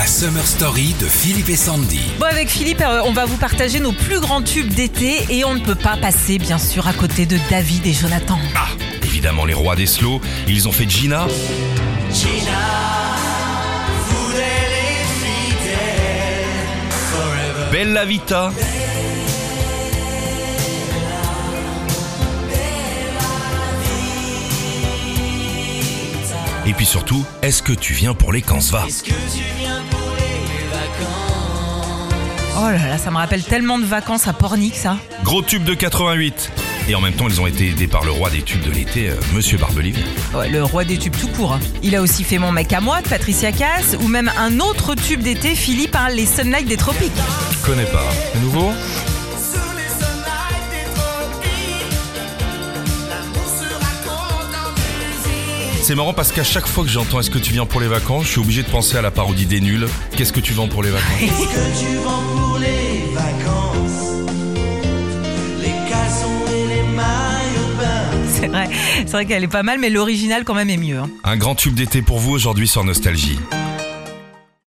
La Summer Story de Philippe et Sandy. Bon, avec Philippe, euh, on va vous partager nos plus grands tubes d'été et on ne peut pas passer, bien sûr, à côté de David et Jonathan. Ah, évidemment les rois des slow, ils ont fait Gina, Bella Vita, et puis surtout, est-ce que tu viens pour les camps va? Oh là là, ça me rappelle tellement de vacances à Pornic, ça. Gros tube de 88 et en même temps, ils ont été aidés par le roi des tubes de l'été, euh, Monsieur Barbelivier. Ouais, le roi des tubes tout court. hein. Il a aussi fait Mon mec à moi de Patricia Cass ou même un autre tube d'été, Philippe, hein, les Sunlight des Tropiques. Je connais pas. C'est nouveau? C'est marrant parce qu'à chaque fois que j'entends Est-ce que tu viens pour les vacances, je suis obligé de penser à la parodie des nuls. Qu'est-ce que tu vends pour les vacances que tu vends pour les vacances? Les caleçons et les maillots de bain C'est vrai, c'est vrai qu'elle est pas mal, mais l'original quand même est mieux. hein. Un grand tube d'été pour vous aujourd'hui sur Nostalgie.